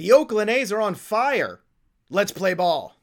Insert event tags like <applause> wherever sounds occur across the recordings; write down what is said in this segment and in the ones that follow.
The Oakland A's are on fire. Let's play ball.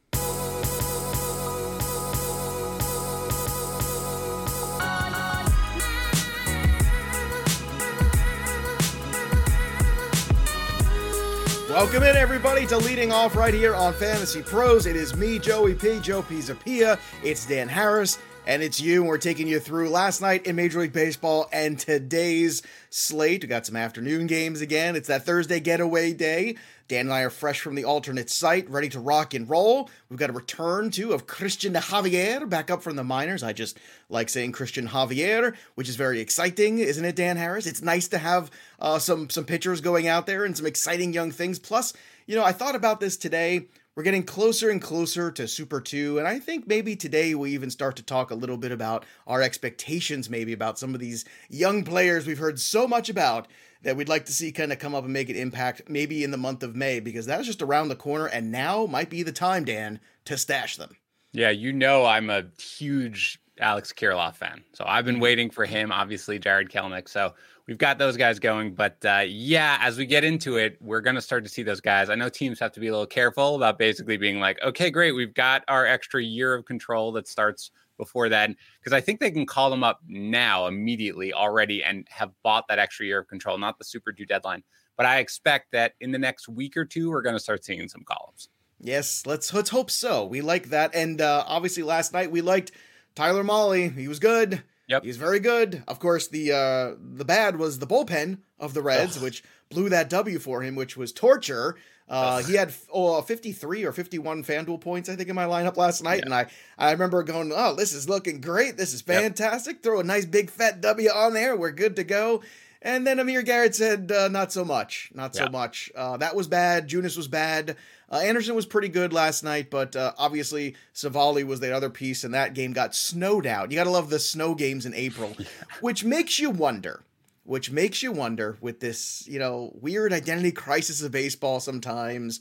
Welcome in, everybody, to leading off right here on Fantasy Pros. It is me, Joey P, Joe Pisapia. It's Dan Harris, and it's you. And we're taking you through last night in Major League Baseball and today's slate. We got some afternoon games again. It's that Thursday getaway day. Dan and I are fresh from the alternate site, ready to rock and roll. We've got a return too of Christian Javier back up from the minors. I just like saying Christian Javier, which is very exciting, isn't it, Dan Harris? It's nice to have uh, some some pitchers going out there and some exciting young things. Plus, you know, I thought about this today. We're getting closer and closer to Super 2, and I think maybe today we even start to talk a little bit about our expectations, maybe about some of these young players we've heard so much about that we'd like to see kind of come up and make an impact maybe in the month of May because that's just around the corner and now might be the time, Dan, to stash them. Yeah, you know I'm a huge Alex Kirilloff fan. So I've been mm-hmm. waiting for him, obviously Jarred Kelenic. So we've got those guys going. But uh, yeah, as we get into it, we're going to start to see those guys. I know teams have to be a little careful about basically being like, okay, great, we've got our extra year of control that starts before then because I think they can call them up now immediately already and have bought that extra year of control, not the Super 2 deadline. But I expect that in the next week or two, we're going to start seeing some columns. Yes, let's let's hope so. We like that, and uh, obviously last night we liked Tyler Mahle. He was good. Yep, he's very good. Of course, the uh, the bad was the bullpen of the Reds, Ugh. which blew that W for him, which was torture. Uh, he had oh, 53 or 51 FanDuel points, I think, in my lineup last night. Yeah. And I, I remember going, oh, this is looking great. This is fantastic. Yep. Throw a nice big fat W on there. We're good to go. And then Amir Garrett said, uh, not so much. Not so much. Uh, that was bad. Junis was bad. Uh, Anderson was pretty good last night, but uh, obviously Civale was the other piece, and that game got snowed out. You got to love the snow games in April, <laughs> which makes you wonder which makes you wonder with this, you know, weird identity crisis of baseball sometimes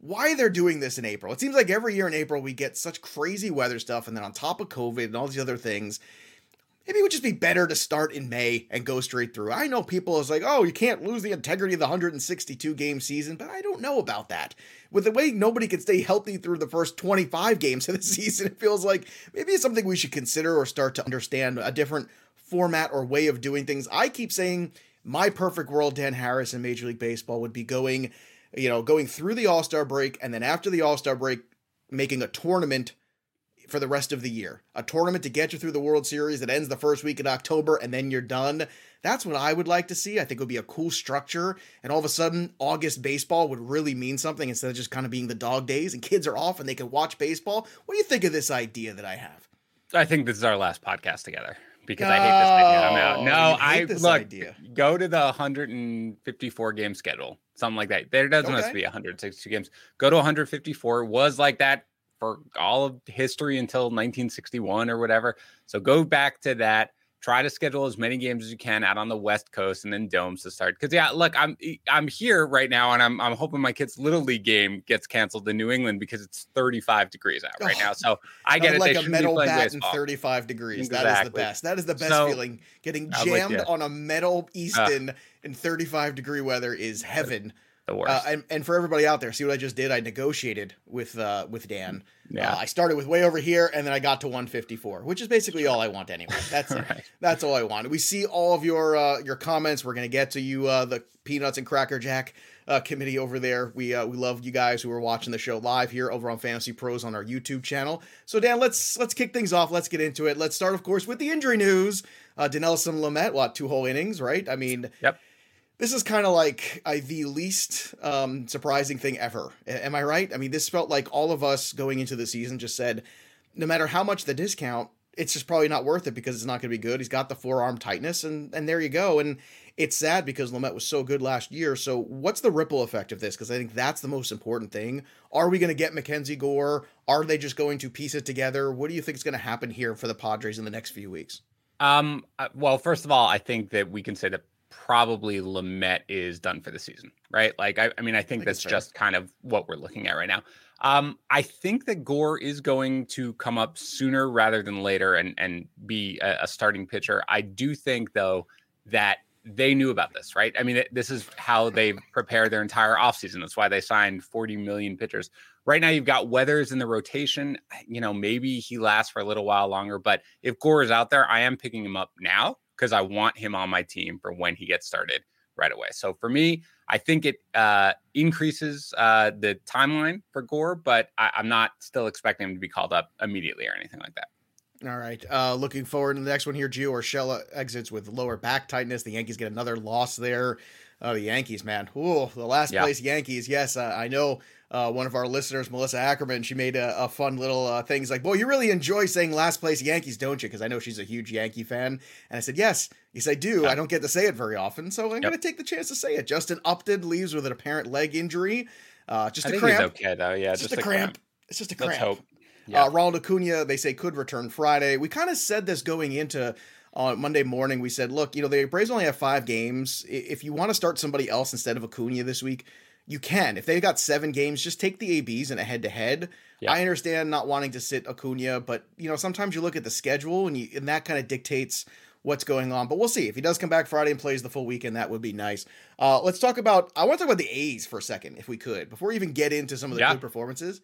why they're doing this in April. It seems like every year in April we get such crazy weather stuff and then on top of COVID and all these other things, maybe it would just be better to start in May and go straight through. I know people is like, "Oh, you can't lose the integrity of the 162 game season," but I don't know about that. With the way nobody can stay healthy through the first 25 games of the <laughs> season, it feels like maybe it's something we should consider or start to understand a different format or way of doing things. I keep saying my perfect world, Dan Harris in Major League Baseball would be going, you know, going through the All Star break and then after the All Star break, making a tournament for the rest of the year. A tournament to get you through the World Series that ends the first week in October and then you're done. That's what I would like to see. I think it would be a cool structure. And all of a sudden, August baseball would really mean something instead of just kind of being the dog days and kids are off and they can watch baseball. What do you think of this idea that I have? I think this is our last podcast together because I hate this idea. I'm out. Oh, no, I look. Idea. Go to the 154 game schedule, something like that. There doesn't okay. have to be 162 games. Go to 154. Was like that for all of history until 1961 or whatever. So go back to that. Try to schedule as many games as you can out on the west coast and then domes to start. Because yeah look i'm i'm here right now and i'm i'm hoping my kid's little league game gets canceled in new england because it's 35 degrees out right now. <sighs> So i get it. Like a metal bat in 35 degrees. Exactly. that is the best. That is the best so, feeling. Getting jammed on a metal easton uh, in 35 degree weather is heaven the worst. Uh, and, and for everybody out there, see what I just did? I negotiated with uh, with Dan. Yeah. Uh, I started with way over here, and then I got to 154, which is basically all I want anyway. <laughs> That's right. it. That's all I want. We see all of your uh, your comments. We're gonna get to you, uh, the Peanuts and Cracker Jack uh, committee over there. We uh, we love you guys who are watching the show live here over on Fantasy Pros on our YouTube channel. So Dan, let's let's kick things off. Let's get into it. Let's start, of course, with the injury news. Uh, Dinelson Lamet, what two whole innings, right? I mean, yep this is kind of like uh, the least um, surprising thing ever. A- am I right? I mean, this felt like all of us going into the season just said, no matter how much the discount, it's just probably not worth it because it's not going to be good. He's got the forearm tightness, and and there you go. And it's sad because Lamet was so good last year. So what's the ripple effect of this? Because I think that's the most important thing. Are we going to get Mackenzie Gore? Are they just going to piece it together? What do you think is going to happen here for the Padres in the next few weeks? Um, uh, well, first of all, I think that we can say that probably Lamet is done for the season, right? Like, I, I mean, I think I that's just kind of what we're looking at right now. Um, I think that Gore is going to come up sooner rather than later and and be a, a starting pitcher. I do think though that they knew about this, right? I mean, this is how they prepare their entire offseason. That's why they signed 40 million pitchers. Right now, you've got Weathers in the rotation. You know, maybe he lasts for a little while longer, but if Gore is out there, I am picking him up now because I want him on my team for when he gets started right away. So for me, I think it uh, increases uh, the timeline for Gore, but I, I'm not still expecting him to be called up immediately or anything like that. All right. Uh, looking forward to the next one here. Gio Urshela exits with lower back tightness. The Yankees get another loss there. Oh, the Yankees, man. Ooh, the last yeah. place Yankees. Yes, uh, I know uh, one of our listeners, Melissa Ackerman, she made a, a fun little uh, things like, boy, you really enjoy saying last place Yankees, don't you? Because I know she's a huge Yankee fan. And I said, yes, yes, I do. I don't get to say it very often. So I'm yep. going to take the chance to say it. Justin Upton leaves with an apparent leg injury. Uh, just I a cramp. okay, though. Yeah, just, just a, cramp. cramp. It's just a cramp. Let's hope. Yeah. Uh, Ronald Acuna, they say could return Friday. We kind of said this going into on Monday morning. We said, look, you know, the Braves only have five games. If you want to start somebody else instead of Acuna this week, you can. If they've got seven games, just take the ABs in a head to head. I understand not wanting to sit Acuna, but you know, sometimes you look at the schedule and you and that kind of dictates what's going on. But we'll see. If he does come back Friday and plays the full weekend, that would be nice. Uh, let's talk about I want to talk about the A's for a second, if we could, before we even get into some of the yeah. good performances.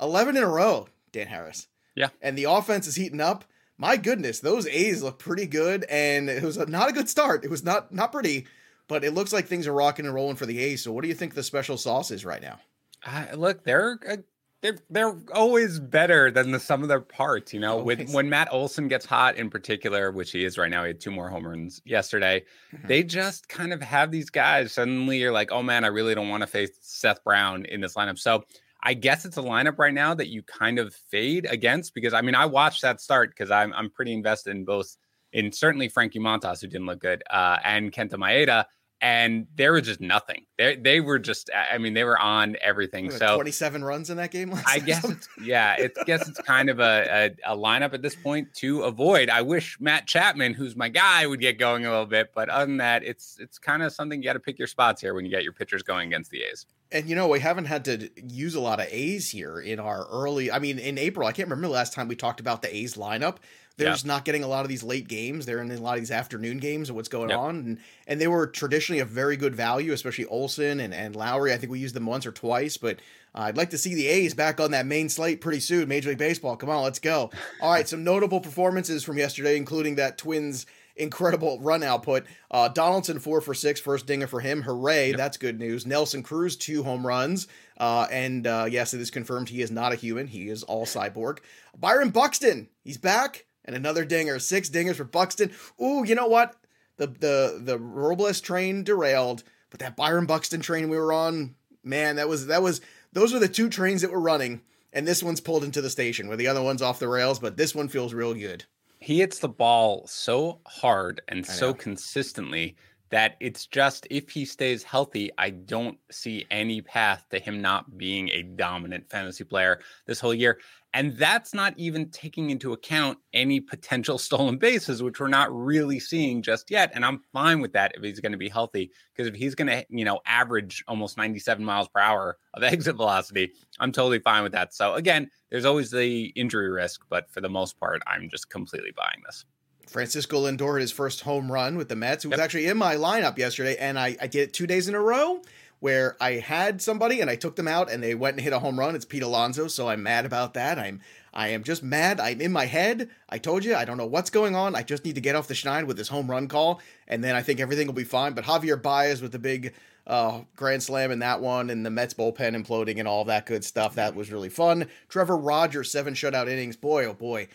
Eleven in a row. Dan Harris. Yeah. And the offense is heating up. My goodness, those A's look pretty good, and it was a, not a good start. It was not not pretty, but it looks like things are rocking and rolling for the A's. So, what do you think the special sauce is right now? Uh, look, they're uh, they're they're always better than the sum of their parts. You know, with when Matt Olson gets hot in particular, which he is right now, he had two more home runs yesterday. Mm-hmm. They just kind of have these guys. Suddenly, you're like, oh man, I really don't want to face Seth Brown in this lineup. So I guess it's a lineup right now that you kind of fade against because I mean I watched that start because I'm I'm pretty invested in both in certainly Frankie Montas who didn't look good uh, and Kenta Maeda and there was just nothing. They they were just I mean they were on everything. So 27 runs in that game. I guess it's, yeah, it guess it's kind of a, a, a lineup at this point to avoid. I wish Matt Chapman, who's my guy, would get going a little bit, but other than that, it's it's kind of something you got to pick your spots here when you get your pitchers going against the A's. And you know, we haven't had to use a lot of A's here in our early. I mean, in April, I can't remember the last time we talked about the A's lineup. They're yeah. just not getting a lot of these late games. They're in a lot of these afternoon games of what's going yep. on. And and they were traditionally a very good value, especially Olson and, and Lowrie. I think we used them once or twice, but uh, I'd like to see the A's back on that main slate pretty soon. Major League Baseball. Come on, let's go. <laughs> All right, some notable performances from yesterday, including that Twins incredible <laughs> run output. Uh, Donaldson four for six, first dinger for him. Hooray! Yep. That's good news. Nelson Cruz two home runs. Uh, and uh, yes, it is confirmed he is not a human. He is all cyborg. Byron Buxton, he's back, and another dinger. Six dingers for Buxton. Ooh, you know what? The the the Robles train derailed, but that Byron Buxton train we were on, man, that was that was those were the two trains that were running. And this one's pulled into the station where the other one's off the rails, but this one feels real good he hits the ball so hard and so consistently that it's just if he stays healthy, I don't see any path to him not being a dominant fantasy player this whole year. And that's not even taking into account any potential <laughs> stolen bases, which we're not really seeing just yet. And I'm fine with that if he's going to be healthy, because if he's going to, you know, average almost 97 miles per hour of <laughs> exit velocity, I'm totally fine with that. So again, there's always the injury risk, but for the most part, I'm just completely buying this. Francisco Lindor hit his first home run with the Mets. He was actually in my lineup yesterday, and I, I did it two days in a row where I had somebody and I took them out and they went and hit a home run. It's Pete Alonso, so I'm mad about that. I'm I am just mad. I'm in my head. I told you I don't know what's going on. I just need to get off the schneid with this home run call, and then I think everything will be fine. But Javier Baez with the big uh, grand slam in that one, and the Mets bullpen imploding and all that good stuff. That was really fun. Trevor Rogers seven shutout innings. Boy, oh boy,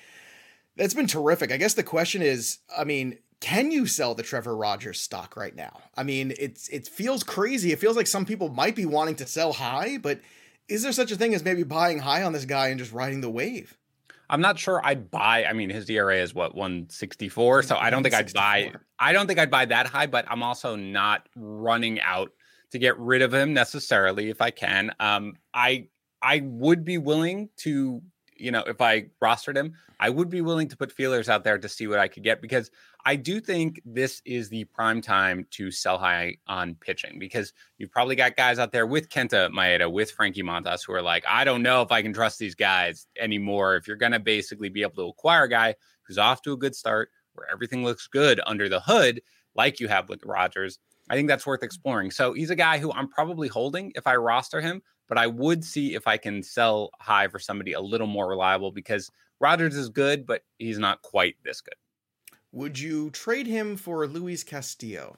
that's been terrific. I guess the question is, I mean, can you sell the Trevor Rogers stock right now? I mean, it's it feels crazy. It feels like some people might be wanting to sell high, but is there such a thing as maybe buying high on this guy and just riding the wave? I'm not sure I'd buy. I mean, his ERA is what 164, so I don't think I'd buy. I don't think I'd buy that high, but I'm also not running out to get rid of him necessarily if I can. Um, I I would be willing to you know, if I rostered him, I would be willing to put feelers out there to see what I could get because I do think this is the prime time to sell high on pitching because you've probably got guys out there with Kenta Maeda, with Frankie Montas, who are like, I don't know if I can trust these guys anymore. If you're going to basically be able to acquire a guy who's off to a good start, where everything looks good under the hood, like you have with Rogers, I think that's worth exploring. So he's a guy who I'm probably holding if I roster him, but I would see if I can sell high for somebody a little more reliable because Rogers is good, but he's not quite this good. Would you trade him for Luis Castillo?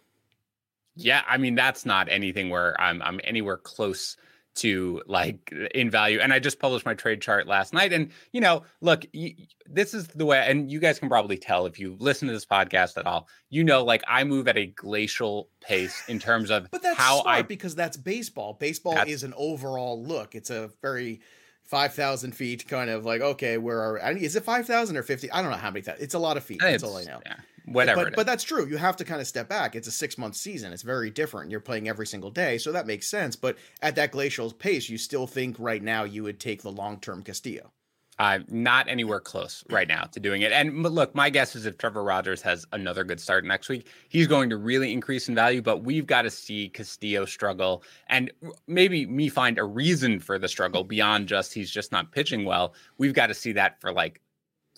Yeah, I mean that's not anything where I'm I'm anywhere close to like uh, in value. And I just published my trade chart last night. And you know, look, y- this is the way, and you guys can probably tell if you listen to this podcast at all. You know, like I move at a glacial pace in terms of but that's how smart I because that's baseball. Baseball is an overall look. It's a very five thousand feet kind of like okay, where are I is it five thousand or fifty? I don't know how many. It's a lot of feet. That's all I know. Yeah whatever. But, but that's true. You have to kind of step back. It's a six month season. It's very different. You're playing every single day, so that makes sense. But at that glacial pace, you still think right now you would take the long term Castillo. I'm not anywhere close right now to doing it. And look, my guess is if Trevor Rogers has another good start next week, he's going to really increase in value. But we've got to see Castillo struggle and maybe me find a reason for the struggle beyond just he's just not pitching well. We've got to see that for like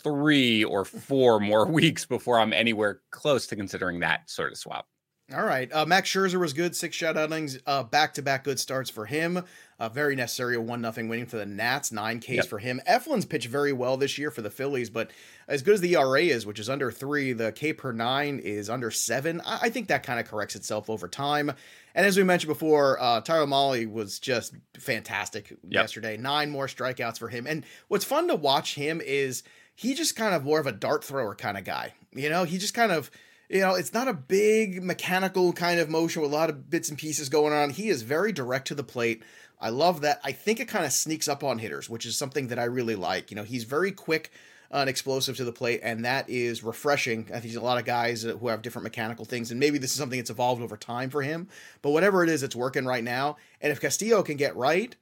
three or four more <laughs> weeks before I'm anywhere close to considering that sort of swap. All right. Uh, Max Scherzer was good. Six shutoutings, uh, back-to-back good starts for him. Uh, very necessary. One nothing winning for the Nats. Nine Ks yep. for him. Eflin's pitched very well this year for the Phillies, but as good as the ERA is, which is under three, the K per nine is under seven. I, I think that kind of corrects itself over time. And as we mentioned before, uh, Tyler Mahle was just fantastic yep. yesterday. Nine more strikeouts for him. And what's fun to watch him is – he just kind of more of a dart thrower kind of guy. You know, he just kind of, you know, it's not a big mechanical kind of motion with a lot of bits and pieces going on. He is very direct to the plate. I love that. I think it kind of sneaks up on hitters, which is something that I really like. You know, he's very quick and explosive to the plate, and that is refreshing. I think a lot of guys who have different mechanical things, and maybe this is something that's evolved over time for him. But whatever it is, it's working right now. And if Castillo can get right,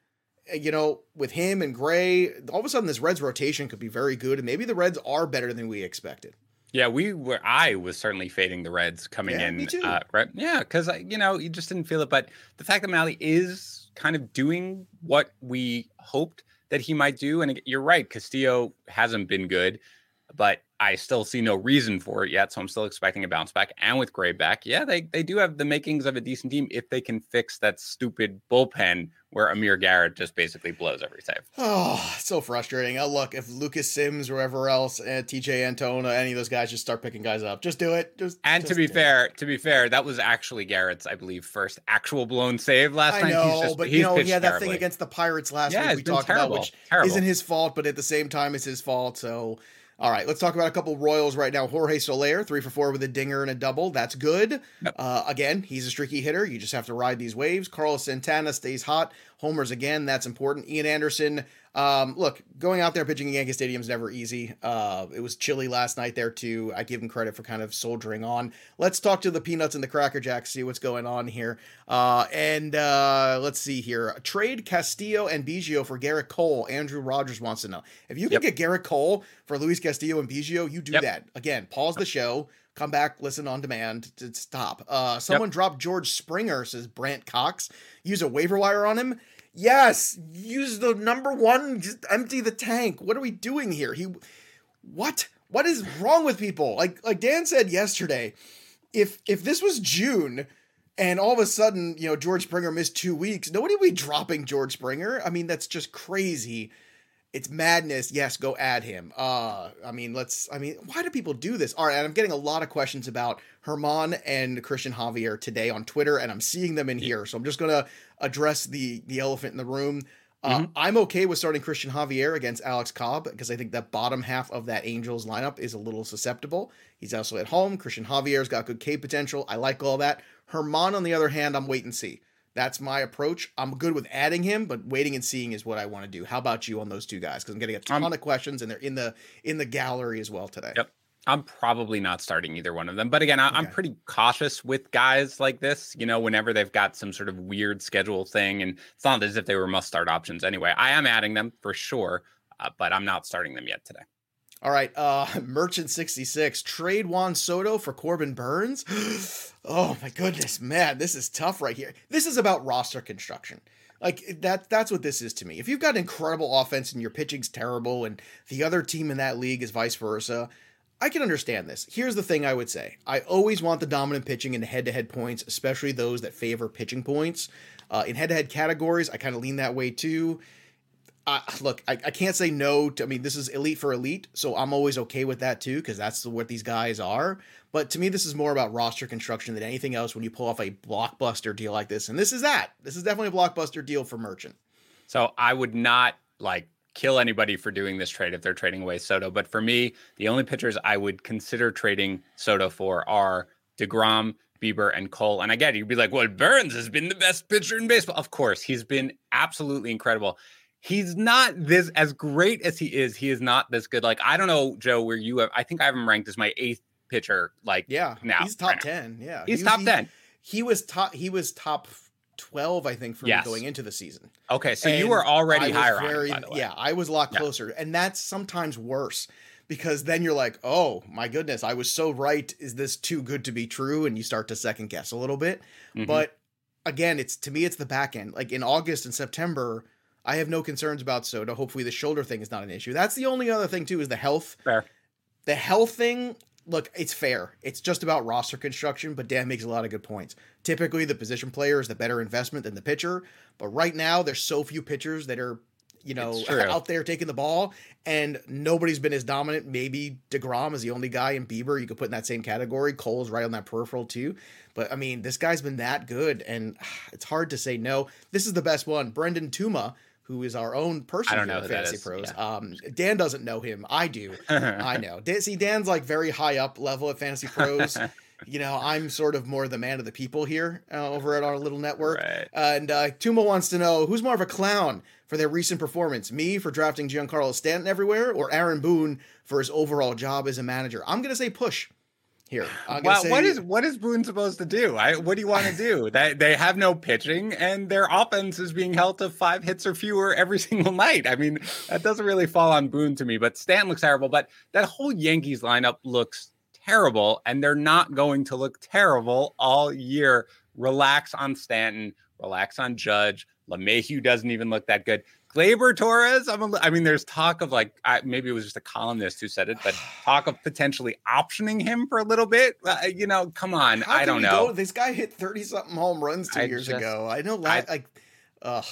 you know, with him and Gray, all of a sudden this Reds rotation could be very good, and maybe the Reds are better than we expected. Yeah, we were. I was certainly fading the Reds coming yeah, in. Me too. Uh, right? Yeah, because you know you just didn't feel it. But the fact that Mahle is kind of doing what we hoped that he might do, and you're right, Castillo hasn't been good, but I still see no reason for it yet. So I'm still expecting a bounce back. And with Gray back, yeah, they, they do have the makings of a decent team if they can fix that stupid bullpen where Amir Garrett just basically blows every save. Oh, <sighs> so frustrating. Oh, look, if Lucas Sims or whoever else, uh, Tejay Antone, any of those guys just start picking guys up, just do it. Just and just to be fair, it. to be fair, that was actually Garrett's, I believe, first actual blown save last I night. know, just, but you know, he had that terribly. thing against the Pirates last yeah, week we talked terrible. about, which terrible. isn't his fault, but at the same time, it's his fault. So all right, let's talk about a couple Royals right now. Jorge Soler, three for four with a dinger and a double. That's good. Yep. Uh, again, he's a streaky hitter. You just have to ride these waves. Carlos Santana stays hot. Homers again. That's important. Ian Anderson, um, look, going out there pitching in Yankee Stadium is never easy. Uh, it was chilly last night there too. I give him credit for kind of soldiering on. Let's talk to the Peanuts and the Cracker Jacks, see what's going on here. Uh, and uh, let's see here. Trade Castillo and Biggio for Gerrit Cole. Andrew Rogers wants to know if you can yep. get Gerrit Cole for Luis Castillo and Biggio. You do yep. that again. Pause the show. Come back, listen on demand to stop. Uh, someone yep. dropped George Springer, says Brant Cox. Use a waiver wire on him. Yes, use the number one, just empty the tank. What are we doing here? He what? What is wrong with people? Like like Dan said yesterday, if if this was June and all of a sudden, you know, George Springer missed 2 weeks, nobody would be dropping George Springer. I mean, that's just crazy. It's madness. Yes, go add him. Uh, I mean, let's. I mean, why do people do this? All right, and I'm getting a lot of questions about Herman and Christian Javier today on Twitter, and I'm seeing them in here. So I'm just gonna address the the elephant in the room. Uh, mm-hmm. I'm okay with starting Christian Javier against Alex Cobb because I think that bottom half of that Angels lineup is a little susceptible. He's also at home. Christian Javier's got good K potential. I like all that. Herman, on the other hand, I'm wait and see. That's my approach. I'm good with adding him, but waiting and seeing is what I want to do. How about you on those two guys? Because I'm getting a ton of questions, and they're in the in the gallery as well today. Yep. I'm probably not starting either one of them. But again, I, am pretty cautious with guys like this. You know, whenever they've got some sort of weird schedule thing, and it's not as if they were must start options anyway. I am adding them for sure, uh, but I'm not starting them yet today. All right, uh <laughs> Merchant 66, trade Juan Soto for Corbin Burnes. <gasps> oh my goodness, man, this is tough right here. This is about roster construction. Like that that's what this is to me. If you've got incredible offense and your pitching's terrible and the other team in that league is vice versa, I can understand this. Here's the thing I would say I always want the dominant pitching in head to head points, especially those that favor pitching points. Uh, in head to head categories, I kind of lean that way too. Uh, <sighs> look, I, I can't say no to, I mean, this is elite for elite, so I'm always okay with that too, because that's what these guys are. But to me, this is more about roster construction than anything else when you pull off a blockbuster deal like this. And this is that. This is definitely a blockbuster deal for Merchant. So I would not like kill anybody for doing this trade if they're trading away Soto. But for me, the only pitchers I would consider trading Soto for are DeGrom, Bieber, and Cole. And I again, you'd be like, well, Burnes has been the best pitcher in baseball. Of course, he's been absolutely incredible he's not this as great as he is. He is not this good. Like I don't know, Joe, where you have. I think I have him ranked as my eighth pitcher. Like yeah, now he's top right ten. Now. Yeah, he's he top he, ten. He was top. He was top. 12 i think for yes. me going into the season okay so and you were already higher very, him, yeah i was a lot closer yeah. and that's sometimes worse because then you're like oh my goodness i was so right is this too good to be true and you start to second guess a little bit mm-hmm. but again it's to me it's the back end like in august and september I have no concerns about Soto. Hopefully, the shoulder thing is not an issue. That's the only other thing too is the health. Fair. The health thing. Look, it's fair. It's just about roster construction, but Dan makes a lot of good points. Typically, the position player is the better investment than the pitcher, but right now there's so few pitchers that are, you know, out there taking the ball, and nobody's been as dominant. Maybe Degrom is the only guy in Bieber you could put in that same category. Cole's right on that peripheral too, but I mean, this guy's been that good, and <sighs> it's hard to say no. This is the best one. Brendan Tuma who is our own person I don't know at Fantasy Pros. Yeah. Um, Dan doesn't know him. I do. <laughs> I know. Dan, see, Dan's like very high up level at Fantasy Pros. <laughs> you know, I'm sort of more the man of the people here uh, over at our little network. Right. Uh, and uh, Tuma wants to know who's more of a clown for their recent performance, me for drafting Giancarlo Stanton everywhere, or Aaron Boone for his overall job as a manager. I'm gonna say push here. <sighs> Well, say, what is what is Boone supposed to do? I, what do you want to do? <laughs> they they have no pitching, and their offense is being held to five hits or fewer every <laughs> single night. I mean, that doesn't really fall on Boone to me. But Stan looks terrible. But that whole Yankees lineup looks terrible, and they're not going to look terrible all year. Relax on Stanton. Relax on Judge. LeMahieu doesn't even look that good. Gleyber Torres. I'm a, I mean, there's talk of like I, maybe it was just a columnist who said it, but <sighs> talk of potentially optioning him for a little bit. Uh, you know, come on. How I don't know. Go? This guy hit thirty something home runs two I years just, ago. I know. I, like, ugh.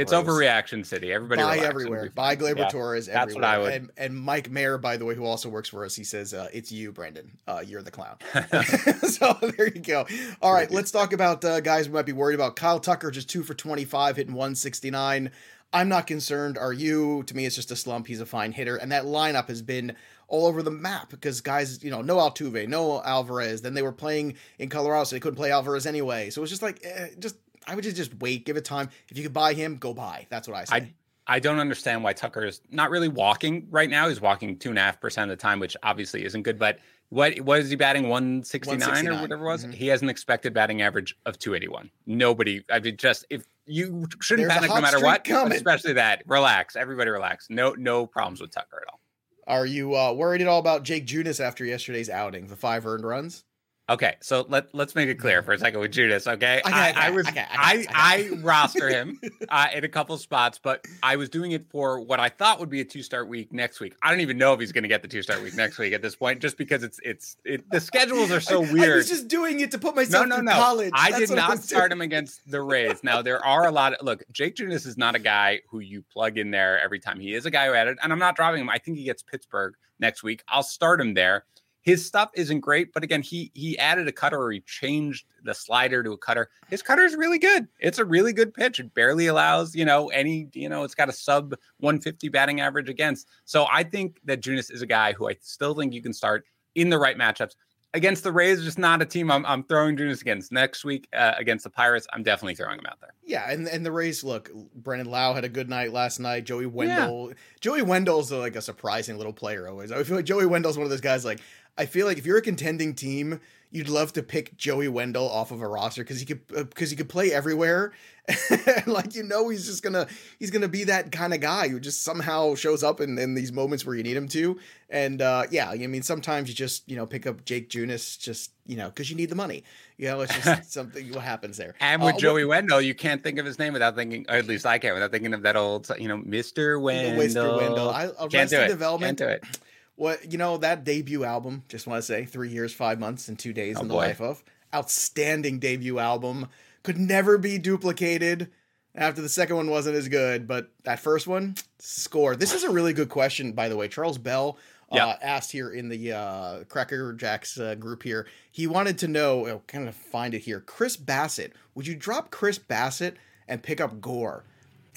It's Gross. overreaction city. Everybody buy everywhere. Buy Gleyber yeah, Torres everywhere. That's what I would. And, and, Mike Mayer, by the way, who also works for us, he says uh, it's you, Brandon. Uh, you're the clown. <laughs> <laughs> so there you go. All right, let's talk about uh, guys we might be worried about. Kyle Tucker just two for 25, hitting 169. I'm not concerned. Are you? To me, it's just a slump. He's a fine hitter, and that lineup has been all over the map because guys, you know, no Altuve, no Alvarez. Then they were playing in Colorado, so they couldn't play Alvarez anyway. So it was just like, eh, just I would just just wait, give it time. If you could buy him, go buy. That's what I say. I- I don't understand why Tucker is not really walking right now. He's walking two and a half percent of the time, which obviously isn't good. But what what is he batting 169, or whatever it was? Mm-hmm. He has an expected batting average of 281. Nobody, I mean, just if you shouldn't There's panic no matter what, coming. especially that. Relax, everybody, relax. No, no problems with Tucker at all. Are you uh, worried at all about Jake Junis after yesterday's outing? The five earned runs. Okay, so let let's make it clear for a second with Junis. Okay, I, I, I was I, I, I roster him <laughs> uh, in a couple spots, but I was doing it for what I thought would be a two start week next week. I don't even know if he's going to get the two start week next week at this point, just because it's it's it, the schedules are so weird. <laughs> I was just doing it to put myself no, no, no. college. I That's did not start him against the Rays. Now there are a lot of look. Jake Junis is not a guy who you plug in there every time. He is a guy who added, and I'm not dropping him. I think he gets Pittsburgh next week. I'll start him there his stuff isn't great, but again, he he added a cutter or he changed the slider to a cutter. His cutter is really good. It's a really good pitch. It barely allows, you know, any, you know, it's got a sub 150 batting average against. So I think that Junis is a guy who I still think you can start in the right matchups. Against the Rays, just not a team I'm, I'm throwing Junis against. Next week uh, against the Pirates, I'm definitely throwing him out there. Yeah, and and the Rays, look, Brandon Lowe had a good night last night. Joey Wendle. yeah. Joey Wendle's like a surprising little player always. I feel like Joey Wendle's one of those guys like I feel like if you're a contending team, you'd love to pick Joey Wendle off of a roster because he could because uh, he could play everywhere. <laughs> like you know he's just gonna he's gonna be that kind of guy who just somehow shows up in, in these moments where you need him to. And uh, yeah, I mean sometimes you just you know pick up Jake Junis just you know because you need the money. You know it's just <laughs> something what happens there. And with uh, Joey what, Wendle, you can't think of his name without thinking, or at least I can't, without thinking of that old you know Mister Wendle. Mister Wendle. I, can't do it. Development. Can't do it what you know that debut album. Just want to say, three years, five months, and two days oh, in the boy. life of outstanding debut album. Could never be duplicated. After the second one wasn't as good, but that first one score. This is a really good question, by the way. Charles Bell uh, asked here in the uh, Cracker Jacks uh, group here. He wanted to know, oh, kind of find it here. Chris Bassitt, would you drop Chris Bassitt and pick up Gore?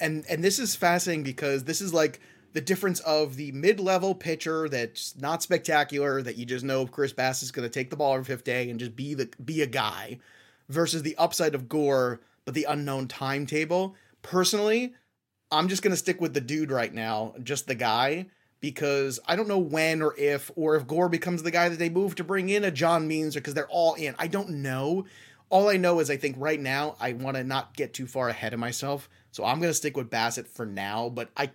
And and this is fascinating because this is like the difference of the mid-level pitcher that's not spectacular that you just know Chris Bass is going to take the ball every fifth day and just be the be a guy versus the upside of Gore but the unknown timetable. Personally, I'm just going to stick with the dude right now, just the guy because I don't know when or if or if Gore becomes the guy that they move to bring in a John Means or because they're all in. I don't know. All I know is I think right now I want to not get too far ahead of myself. So I'm going to stick with Bassitt for now, but I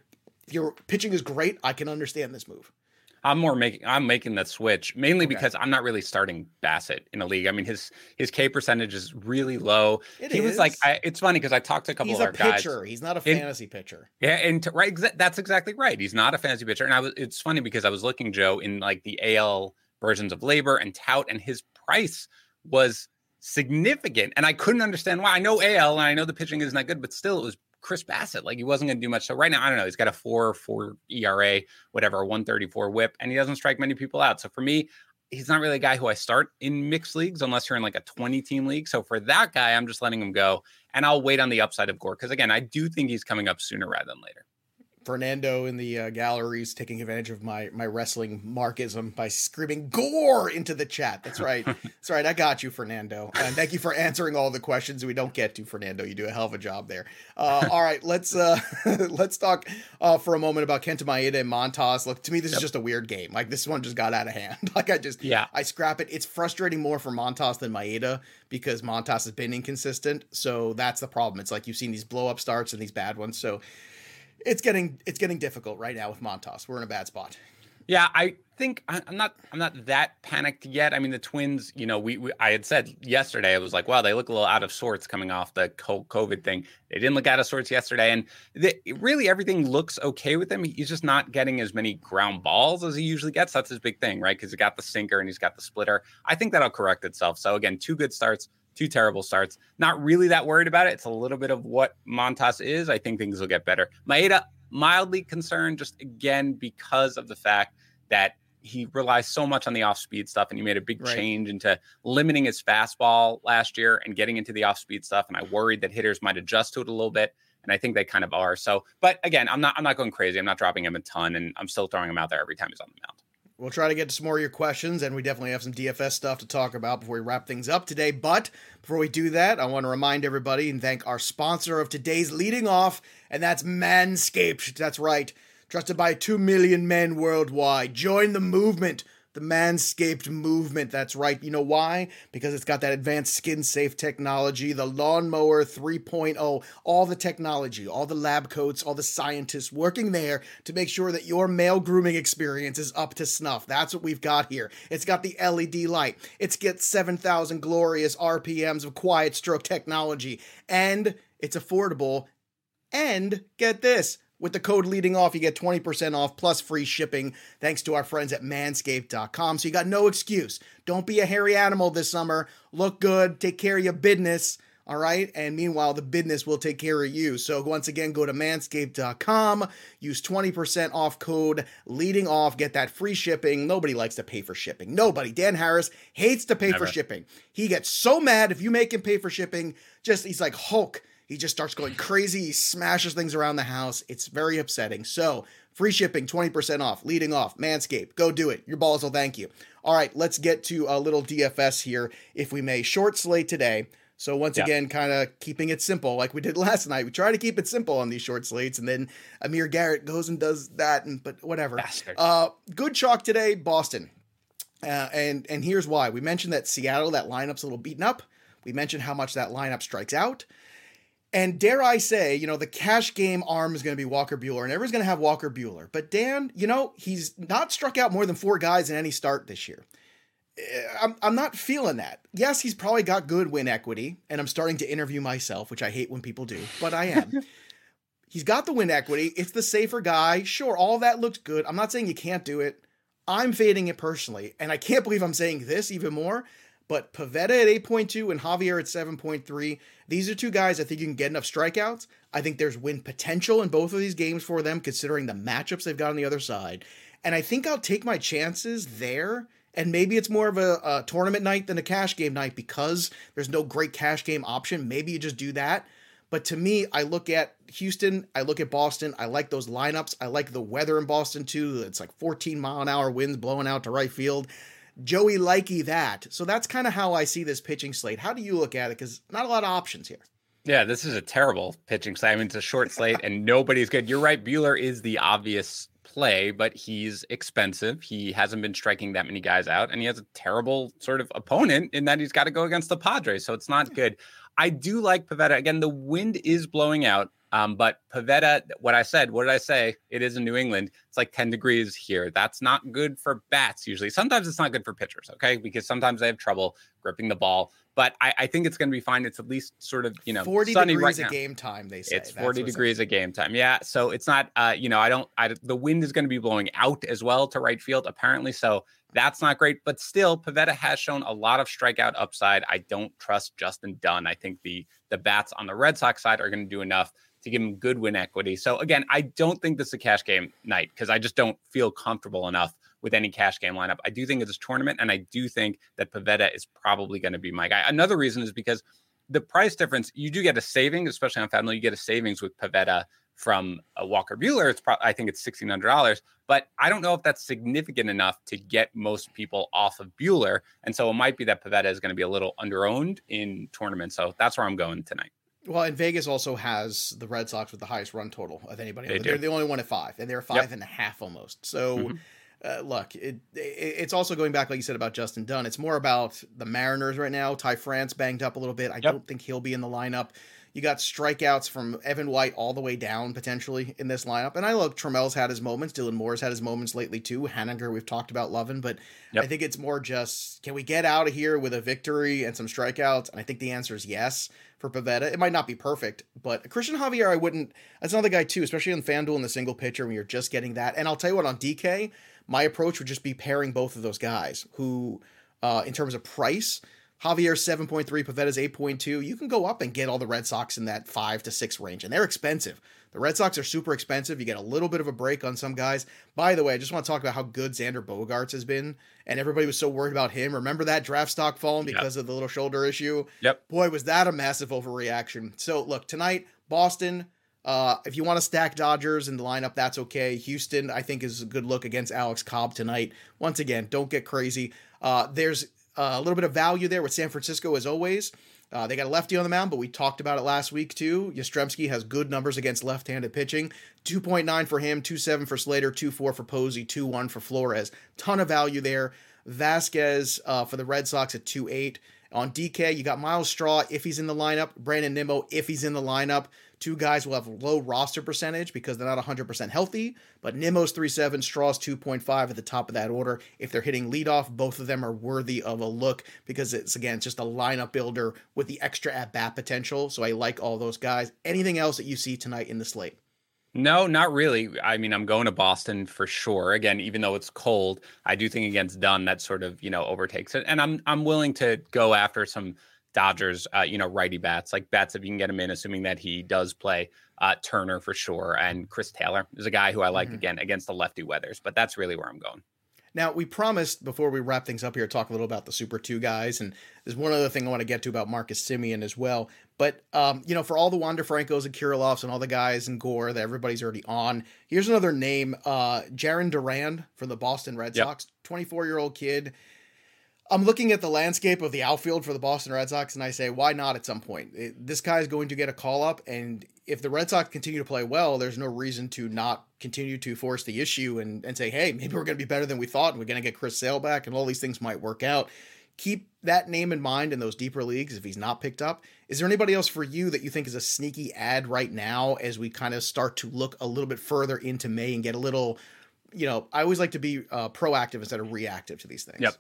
your pitching is great. I can understand this move. I'm more making I'm making the switch mainly okay. because I'm not really starting Bassitt in a league. I mean his his K percentage is really low. It he is. was like I, it's funny because I talked to a couple He's of our pitcher. guys. He's not a fantasy and, pitcher. Yeah, and to, right that's exactly right. He's not a fantasy pitcher. And I was it's funny because I was looking Joe in like the AL versions of LABR and tout and his price was significant and I couldn't understand why. I know AL and I know the pitching is not good, but still it was Chris Bassitt. Like he wasn't going to do much. So right now, I don't know. He's got a four, four ERA, whatever, 134 whip, and he doesn't strike many people out. So for me, he's not really a guy who I start in mixed leagues unless you're in like a 20 team league. So for that guy, I'm just letting him go and I'll wait on the upside of Gore. Cause again, I do think he's coming up sooner rather than later. Fernando in the uh, galleries taking advantage of my my wrestling markism by screaming "gore" into the chat. That's right. <laughs> That's right. I got you, Fernando. And thank you for answering all the questions we don't get to, Fernando. You do a hell of a job there. Uh, all right, let's uh, <laughs> let's talk uh, for a moment about Kenta Maeda and Montas. Look, to me, this yep. is just a weird game. Like this one just got out of hand. <laughs> like I just yeah, I scrap it. It's frustrating more for Montas than Maeda because Montas has been inconsistent. So that's the problem. It's like you've seen these blow up starts and these bad ones. So it's getting it's getting difficult right now with Montas. We're in a bad spot. Yeah, I think I'm not I'm not that panicked yet. I mean, the Twins, you know, we, we I had said yesterday, I was like, wow, they look a little out of sorts coming off the COVID thing. They didn't look out of sorts yesterday, and really everything looks okay with him. He's just not getting as many ground balls as he usually gets. That's his big thing, right? Because he got the sinker and he's got the splitter. I think that'll correct itself. So again, two good starts two terrible starts. Not really that worried about it. It's a little bit of what Montas is. I think things will get better. Maeda, mildly concerned just again because of the fact that he relies so much on the off speed stuff and he made a big right. change into limiting his fastball last year and getting into the off speed stuff and I worried that hitters might adjust to it a little bit and I think they kind of are. So, but again, I'm not I'm not going crazy. I'm not dropping him a ton and I'm still throwing him out there every time he's on the mound. We'll try to get to some more of your questions, and we definitely have some DFS stuff to talk about before we wrap things up today. But before we do that, I want to remind everybody and thank our sponsor of today's leading off, and that's Manscaped. That's right, trusted by 2 million men worldwide. Join the movement the Manscaped movement. That's right. You know why? Because it's got that advanced skin safe technology, the Lawnmower 3.0, all the technology, all the lab coats, all the scientists working there to make sure that your male grooming experience is up to snuff. That's what we've got here. It's got the LED light, it's got 7,000 glorious RPMs of quiet stroke technology, and it's affordable. And get this with the code leading off, you get 20% off plus free shipping thanks to our friends at manscaped.com. So you got no excuse. Don't be a hairy animal this summer. Look good, take care of your business. All right. And meanwhile, the business will take care of you. So once again, go to manscaped.com, use 20% off code leading off, get that free shipping. Nobody likes to pay for shipping. Nobody. Dan Harris hates to pay Never. for shipping. He gets so mad if you make him pay for shipping. Just, he's like Hulk he just starts going crazy. He smashes things around the house. It's very upsetting. So, free shipping, 20% off, leading off, Manscaped. Go do it. Your balls will thank you. All right, let's get to a little DFS here, if we may. Short slate today. So once yeah. again, kind of keeping it simple, like we did <laughs> last night. We try to keep it simple on these short slates, and then Amir Garrett goes and does that, and but whatever. Uh, good chalk today, Boston, uh, and and here's why. We mentioned that Seattle, that lineup's a little beaten up. We mentioned how much that lineup strikes out. And dare I say, you know, the cash game arm is going to be Walker Buehler, and everyone's going to have Walker Buehler. But Dan, you know, he's not struck out more than four guys in any start this year. Eh, I'm, I'm not feeling that. Yes, he's probably got good win equity, and I'm starting to interview myself, which I hate when people do, but I am. <laughs> he's got the win equity. It's the safer guy. Sure, all that looks good. I'm not saying you can't do it. I'm fading it personally, and I can't believe I'm saying this even more. But Pivetta at 8.2 and Javier at 7.3. These are two guys I think you can get enough strikeouts. I think there's win potential in both of these games for them, considering the matchups they've got on the other side. And I think I'll take my chances there. And maybe it's more of a, a tournament night than a cash game night because there's no great cash game option. Maybe you just do that. But to me, I look at Houston, I look at Boston, I like those lineups. I like the weather in Boston too. It's like 14 mile an hour winds blowing out to right field. Joey likey that. So that's kind of how I see this pitching slate. How do you look at it? Because not a lot of options here. Yeah, this is a terrible pitching slate. I mean, it's a short slate and nobody's good. You're right. Buehler is the obvious play, but he's expensive. He hasn't been striking that many guys out, and he has a terrible sort of opponent in that he's got to go against the Padres. So it's not good. I do like Pivetta. Again, the wind is blowing out. Um, but Pivetta, what I said, what did I say? It is in New England. It's like 10 degrees here. That's not good for bats usually. Sometimes it's not good for pitchers, okay? Because sometimes they have trouble gripping the ball. But I, I think it's going to be fine. It's at least sort of, you know, 40 sunny degrees right a game time, they say. It's 40 degrees a game time. Yeah. So it's not, uh, you know, I don't, I, the wind is going to be blowing out as well to right field, apparently. So that's not great. But still, Pivetta has shown a lot of strikeout upside. I don't trust Justin Dunn. I think the, the bats on the Red Sox side are going to do enough to give him good win equity. So again, I don't think this is a cash game night because I just don't feel comfortable enough with any cash game lineup. I do think it's a tournament, and I do think that Pivetta is probably going to be my guy. Another reason is because the price difference, you do get a savings, especially on FanDuel, you get a savings with Pivetta from a Walker Buehler. It's probably I think it's sixteen hundred dollars, but I don't know if that's significant enough to get most people off of Buehler, and so it might be that Pivetta is going to be a little underowned in tournaments. So that's where I'm going tonight. Well, and Vegas also has the Red Sox with the highest run total of anybody. They they're the only one at five, and they're five yep. and a half almost. So, mm-hmm. uh, look, it, it, it's also going back, like you said about Justin Dunn. It's more about the Mariners right now. Ty France banged up a little bit. I yep. don't think he'll be in the lineup. You got strikeouts from Evan White all the way down potentially in this lineup. And I look, Trammell's had his moments. Dylan Moore's had his moments lately too. Haniger, we've talked about loving, but yep. I think it's more just can we get out of here with a victory and some strikeouts? And I think the answer is yes for Pivetta. It might not be perfect, but Christian Javier, I wouldn't. That's another guy too, especially on FanDuel in the single pitcher when you're just getting that. And I'll tell you what, on DK, my approach would just be pairing both of those guys who, uh, in terms of price, Javier 7.3, Pivetta's 8.2. You can go up and get all the Red Sox in that five to six range, and they're expensive. The Red Sox are super expensive. You get a little bit of a break on some guys. By the way, I just want to talk about how good Xander Bogaerts has been, and everybody was so worried about him. Remember that draft stock falling because yep. of the little shoulder issue? Yep. Boy, was that a massive overreaction. So look, tonight, Boston. Uh, if you want to stack Dodgers in the lineup, that's okay. Houston, I think, is a good look against Alex Cobb tonight. Once again, don't get crazy. Uh, there's uh, a little bit of value there with San Francisco as always. Uh, they got a lefty on the mound, but we talked about it last week too. Yastrzemski has good numbers against left-handed pitching. 2.9 for him, 2.7 for Slater, 2.4 for Posey, 2.1 for Flores. Ton of value there. Vasquez uh, for the Red Sox at 2.8. On DK, you got Myles Straw if he's in the lineup, Brandon Nimmo if he's in the lineup. Two guys will have low roster percentage because they're not 100% healthy, but Nimmo's 3.7, Straw's 2.5 at the top of that order. If they're hitting leadoff, both of them are worthy of a look because it's, again, it's just a lineup builder with the extra at bat potential. So I like all those guys. Anything else that you see tonight in the slate? No, not really. I mean, I'm going to Boston for sure. Again, even though it's cold, I do think against Dunn that sort of you know overtakes it, and I'm I'm willing to go after some Dodgers, uh, you know, righty bats like bats if you can get him in, assuming that he does play. Uh, Turner for sure, and Chris Taylor is a guy who I like mm-hmm. again against the lefty weathers. But that's really where I'm going. Now, we promised before we wrap things up here, talk a little about the Super 2 guys. And there's one other thing I want to get to about Marcus Semien as well. But, um, you know, for all the Wander Francos and Kirilloffs and all the guys in Gore that everybody's already on, here's another name uh, Jarren Duran from the Boston Red Sox, 24 year old kid. I'm looking at the landscape of the outfield for the Boston Red Sox, and I say, why not at some point? It, this guy is going to get a call up, and if the Red Sox continue to play well, there's no reason to not continue to force the issue and, and say, hey, maybe we're going to be better than we thought, and we're going to get Chris Sale back, and all these things might work out. Keep that name in mind in those deeper leagues if he's not picked up. Is there anybody else for you that you think is a sneaky ad right now as we kind of start to look a little bit further into May and get a little, you know, I always like to be uh, proactive instead of reactive to these things. Yep.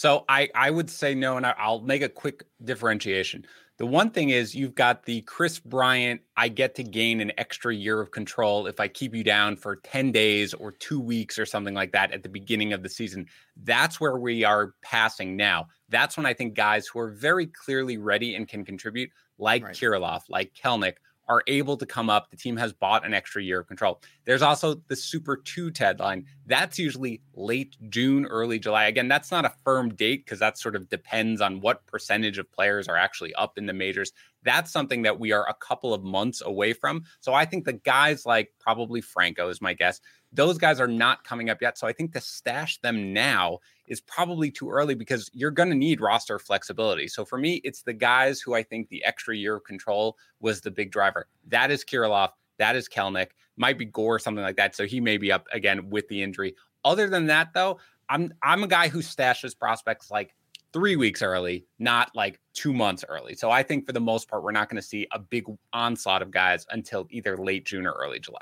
So I I would say no, and I, will make a quick differentiation. The one thing is you've got the Kris Bryant, I get to gain an extra year of control if I keep you down for 10 days or two weeks or something like that at the beginning of the season. That's where we are passing now. That's when I think guys who are very clearly ready and can contribute, like right. Kirilloff, like Kelenic, are able to come up. The team has bought an extra year of control. There's also the Super 2 deadline. That's usually late June, early July. Again, that's not a firm date because that sort of depends on what percentage of players are actually up in the majors. That's something that we are a couple of months away from. So I think the guys like probably Franco is my guess. Those guys are not coming up yet. So I think to stash them now is probably too early because you're going to need roster flexibility. So for me, it's the guys who I think the extra year of control was the big driver. That is Kirilloff. That is Kelenic. Might be Gore, or something like that. So he may be up again with the injury. Other than that, though, I'm I'm a guy who stashes prospects like three weeks early, not like two months early. So I think for the most part, we're not going to see a big onslaught of guys until either late June or early July.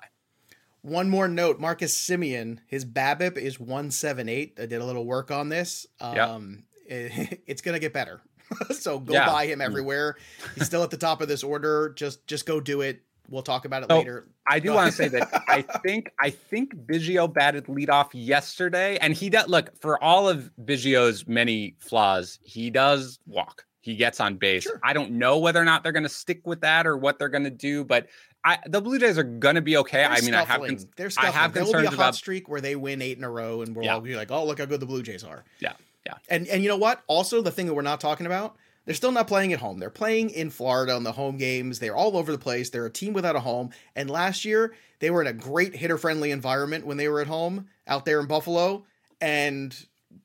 One more note: Marcus Semien, his BABIP is one seven eight. I did a little work on this. Um, yep. <laughs> it, it's gonna get better. <laughs> so go yeah. buy him everywhere. He's still at the top of this order. Just just go do it. We'll talk about it so, later. I do want to say that I <laughs> think I think Biggio batted leadoff yesterday, and he does look for all of Biggio's many flaws. He does walk. He gets on base. Sure. I don't know whether or not they're going to stick with that or what they're going to do, but I, the Blue Jays are gonna be okay. They're I mean, scuffling. I have they're scuffling. I have there will be a hot about... streak where they win eight in a row, and we'll yeah. all be like, "Oh, look how good the Blue Jays are." Yeah, yeah. And and you know what? Also, the thing that we're not talking about, they're still not playing at home. They're playing in Florida on the home games. They're all over the place. They're a team without a home. And last year, they were in a great hitter-friendly environment when they were at home out there in Buffalo. And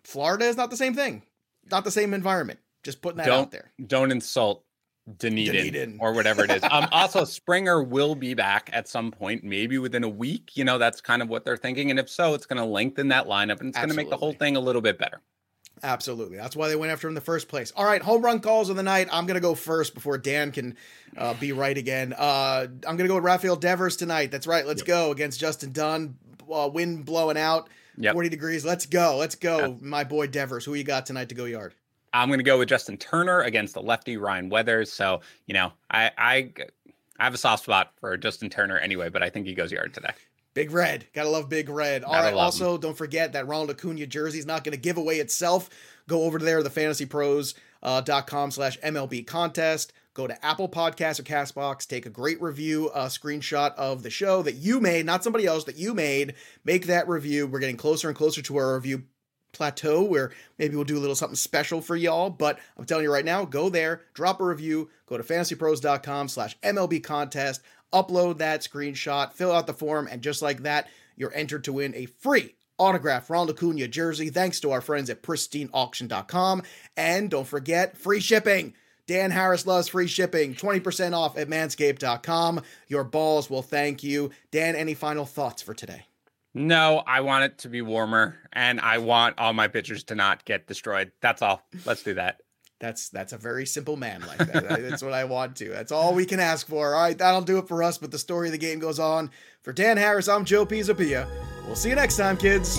Florida is not the same thing. Not the same environment. Just putting that don't, out there. Don't insult Dunedin, Dunedin, or whatever it is. um, also, Springer will be back at some point, maybe within a week. You know, that's kind of what they're thinking. And if so, it's going to lengthen that lineup and it's going to make the whole thing a little bit better. Absolutely. That's why they went after him in the first place. All right, home run calls of the night. I'm going to go first before Dan can uh, be right again. Uh, I'm going to go with Rafael Devers tonight. That's right. Let's yep. go against Justin Dunn. Uh, wind blowing out, yep. 40 degrees. Let's go. Let's go, yep. my boy Devers. Who you got tonight to go yard? I'm going to go with Justin Turner against the lefty Ryan Weathers. So, you know, I, I, I have a soft spot for Justin Turner anyway, but I think he goes yard today. Big Red. Gotta love Big Red. All right. Also, him. don't forget that Ronald Acuna jersey is not going to give away itself. Go over to there, thefantasypros.com uh, slash MLB contest. Go to Apple Podcasts or Castbox. Take a great review, a screenshot of the show that you made, not somebody else, that you made. Make that review. We're getting closer and closer to our review plateau where maybe we'll do a little something special for y'all. But I'm telling you right now, go there, drop a review, go to fantasypros.com slash MLB contest, upload that screenshot, fill out the form, and just like that, you're entered to win a free autographed Ronald Acuna jersey thanks to our friends at pristineauction.com. And don't forget, free shipping. Dan Harris loves free shipping. 20% off at manscaped.com. Your balls will thank you. Dan, any final thoughts for today? No, I want it to be warmer and I want all my pitchers to not get destroyed. That's all. Let's do that. <laughs> That's that's a very simple man like that. <laughs> that's what I want to. That's all we can ask for. All right, that'll do it for us, but the story of the game goes on. For Dan Harris, I'm Joe Pisapia. We'll see you next time, kids.